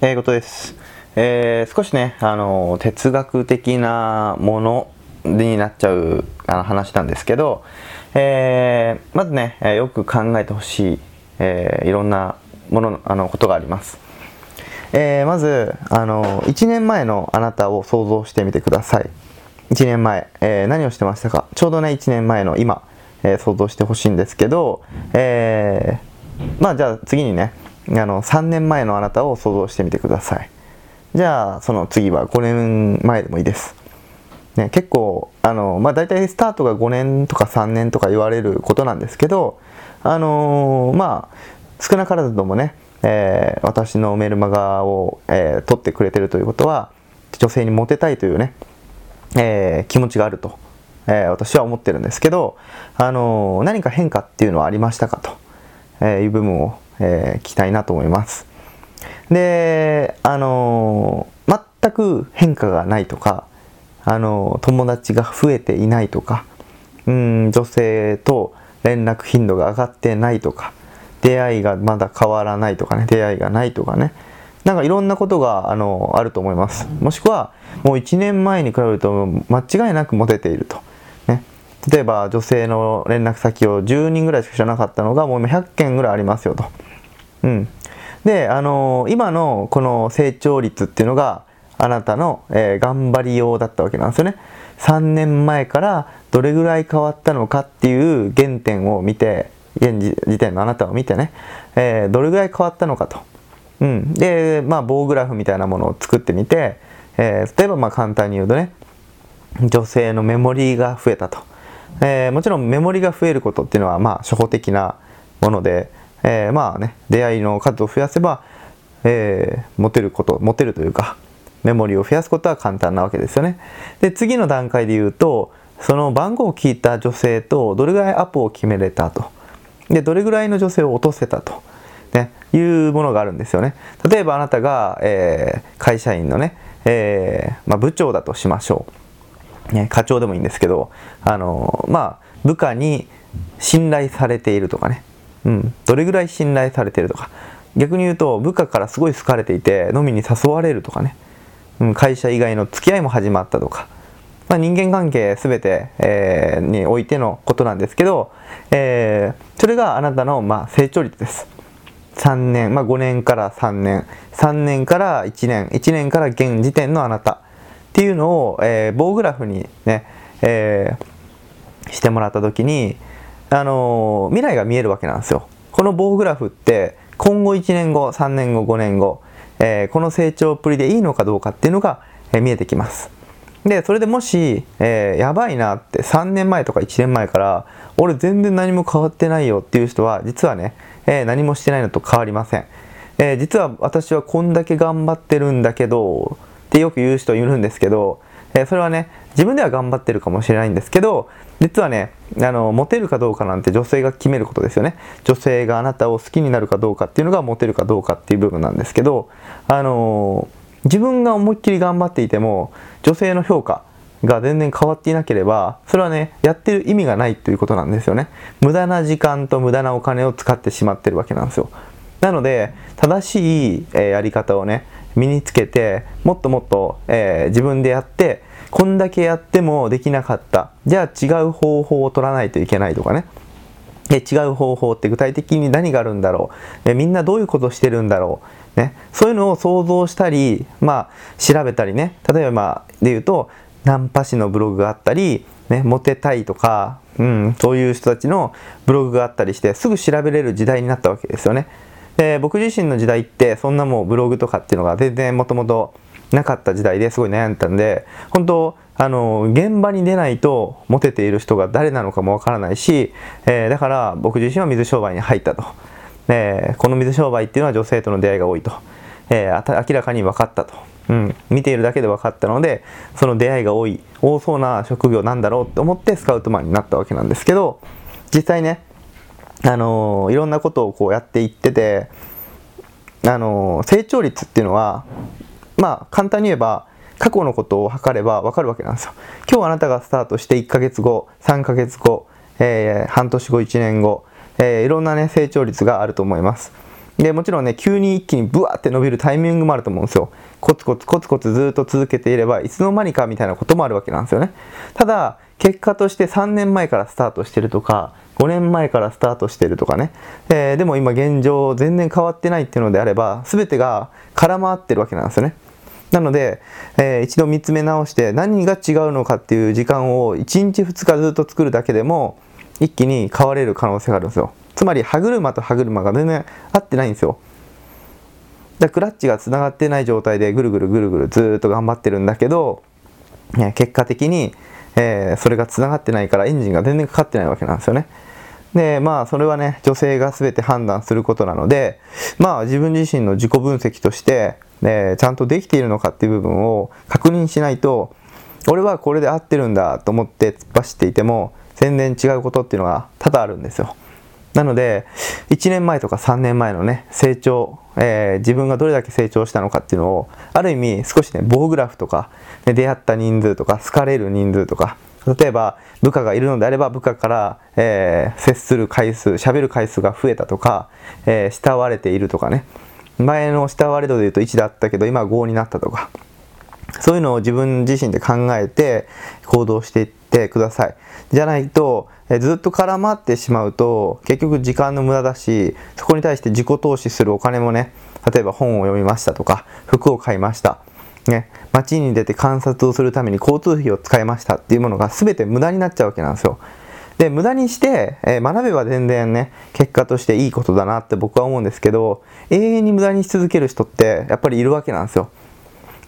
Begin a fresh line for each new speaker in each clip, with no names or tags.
えー、ことです。えー、少しね、あの哲学的なものになっちゃうあの話なんですけど、えー、まずね、えよく考えてほしい、えいろんなものあのことがあります。えまず、あの1年前のあなたを想像してみてください。1年前、え何をしてましたか？ちょうどね、1年前の今、え想像してほしいんですけど、えまあじゃあ次にね、あの3年前のあなたを想像してみてください。じゃあその次は5年前でもいいです、ね、結構あの、まあ、大体スタートが5年とか3年とか言われることなんですけどあのー、まあ少なからずともね、えー、私のメルマガを、えー、取ってくれてるということは女性にモテたいというね、えー、気持ちがあると、え私は思ってるんですけど、あの何か変化っていうのはありましたかとえいう部分をえー、きたいなと思います。で、あのー、全く変化がないとか、あのー、友達が増えていないとか、うん、女性と連絡頻度が上がってないとか、出会いがまだ変わらないとかね、出会いがないとかね、なんかいろんなことがあのあると思います。もしくは、もう1年前に比べると間違いなくモテていると。例えば女性の連絡先を10人ぐらいしか知らなかったのがもう今100件ぐらいありますよと。うん、で、あのー、今のこの成長率っていうのがあなたの、えー、頑張りようだったわけなんですよね。3年前からどれぐらい変わったのかっていう原点を見て現時点のあなたを見てね、えー、どれぐらい変わったのかと。うん、で、まあ、棒グラフみたいなものを作ってみて、えー、例えばまあ簡単に言うとね女性のメモリーが増えたと、えー、もちろんメモリが増えることっていうのはまあ初歩的なもので、えー、まあね出会いの数を増やせば、えー、モテることモテるというかメモリを増やすことは簡単なわけですよね。で次の段階で言うとその番号を聞いた女性とどれぐらいアポを決めれたと。でどれぐらいの女性を落とせたと、ね、いうものがあるんですよね。例えばあなたが、えー、会社員のね、えー、まあ、部長だとしましょう、ね、課長でもいいんですけどあのまあ部下に信頼されているとかね。うん、どれぐらい信頼されてるとか。逆に言うと部下からすごい好かれていて飲みに誘われるとかね、うん、会社以外の付き合いも始まったとか、まあ、人間関係全て、えー、においてのことなんですけど、えー、それがあなたの、まあ、成長率です。3年、まあ、5年から3年。3年から1年。1年から現時点のあなた。っていうのを、えー、棒グラフにね、えー、してもらった時にあの未来が見えるわけなんですよ。この棒グラフって今後1年後、3年後、5年後、えー、この成長っぷりでいいのかどうかっていうのが、えー、見えてきます。で、それでもし、えー、やばいなって3年前とか1年前から俺全然何も変わってないよっていう人は実はね、えー、何もしてないのと変わりません。えー、実は私はこんだけ頑張ってるんだけどってよく言う人いるんですけど、えそれはね、自分では頑張ってるかもしれないんですけど、実はね、あの、モテるかどうかなんて女性が決めることですよね。女性があなたを好きになるかどうかっていうのがモテるかどうかっていう部分なんですけど、あの自分が思いっきり頑張っていても、女性の評価が全然変わっていなければ、それはね、やってる意味がないということなんですよね。無駄な時間と無駄なお金を使ってしまってるわけなんですよ。なので、正しい、えやり方をね、身につけてもっともっと、えー、自分でやってこんだけやってもできなかった。じゃあ違う方法を取らないといけないとかね。え違う方法って具体的に何があるんだろう。えみんなどういうことしてるんだろう、ね、そういうのを想像したり、まあ、調べたりね。例えば、まあ、で言うとナンパ師のブログがあったり、ね、モテたいとか、うん、そういう人たちのブログがあったりしてすぐ調べれる時代になったわけですよね。で僕自身の時代ってそんなもうブログとかっていうのが全然もともとなかった時代ですごい悩んだんで本当あの現場に出ないとモテている人が誰なのかもわからないし、えー、だから僕自身は水商売に入ったと、えー、この水商売っていうのは女性との出会いが多いと、えー、明らかに分かったと、うん、見ているだけで分かったのでその出会いが多い多そうな職業なんだろうって思ってスカウトマンになったわけなんですけど実際ねあのいろんなことをこうやっていってて、あの成長率っていうのは、まあ、簡単に言えば、過去のことを測れば分かるわけなんですよ。今日あなたがスタートして1ヶ月後、3ヶ月後、えー、半年後、1年後、えー、いろんなね、成長率があると思います。でもちろんね急に一気にブワーって伸びるタイミングもあると思うんですよコツコツコツコツずっと続けていればいつの間にかみたいなこともあるわけなんですよねただ結果として3年前からスタートしてるとか5年前からスタートしてるとかね、えー、でも今現状全然変わってないっていうのであれば全てが空回ってるわけなんですよね。なので、えー、一度見つめ直して何が違うのかっていう時間を1日2日ずっと作るだけでも一気に変われる可能性があるんですよ。つまり歯車と歯車が全然合ってないんですよ。だクラッチがつながってない状態でぐるぐるぐるぐるずっと頑張ってるんだけど、ね、結果的に、えー、それがつながってないからエンジンが全然かかってないわけなんですよね。でまあそれはね女性が全て判断することなのでまあ自分自身の自己分析として、えー、ちゃんとできているのかっていう部分を確認しないと俺はこれで合ってるんだと思って突っ走っていても全然違うことっていうのが多々あるんですよ。なので1年前とか3年前のね成長、えー、自分がどれだけ成長したのかっていうのをある意味少しね棒グラフとか、ね、出会った人数とか好かれる人数とか例えば部下がいるのであれば部下から、えー、接する回数喋る回数が増えたとか、えー、慕われているとかね。前の慕われ度で言うと1だったけど今は5になったとか。そういうのを自分自身で考えて行動していってください。じゃないとえずっと絡まってしまうと結局時間の無駄だしそこに対して自己投資するお金もね例えば本を読みましたとか服を買いましたね、街に出て観察をするために交通費を使いましたっていうものが全て無駄になっちゃうわけなんですよ。で無駄にして、えー、学べば全然ね結果としていいことだなって僕は思うんですけど永遠に無駄にし続ける人ってやっぱりいるわけなんですよ。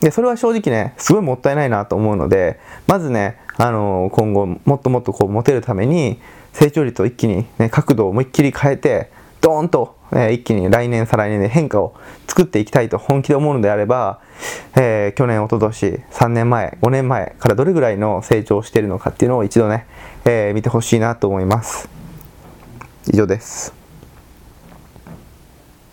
でそれは正直ねすごいもったいないなと思うのでまずねあの今後もっともっとこうモテるために成長率を一気に、ね、角度を思いっきり変えてドーンと、えー、一気に来年再来年で変化を作っていきたいと本気で思うのであれば、えー、去年一昨年3年前5年前からどれぐらいの成長をしているのかっていうのを一度ね、え、見てほしいなと思います。以上です。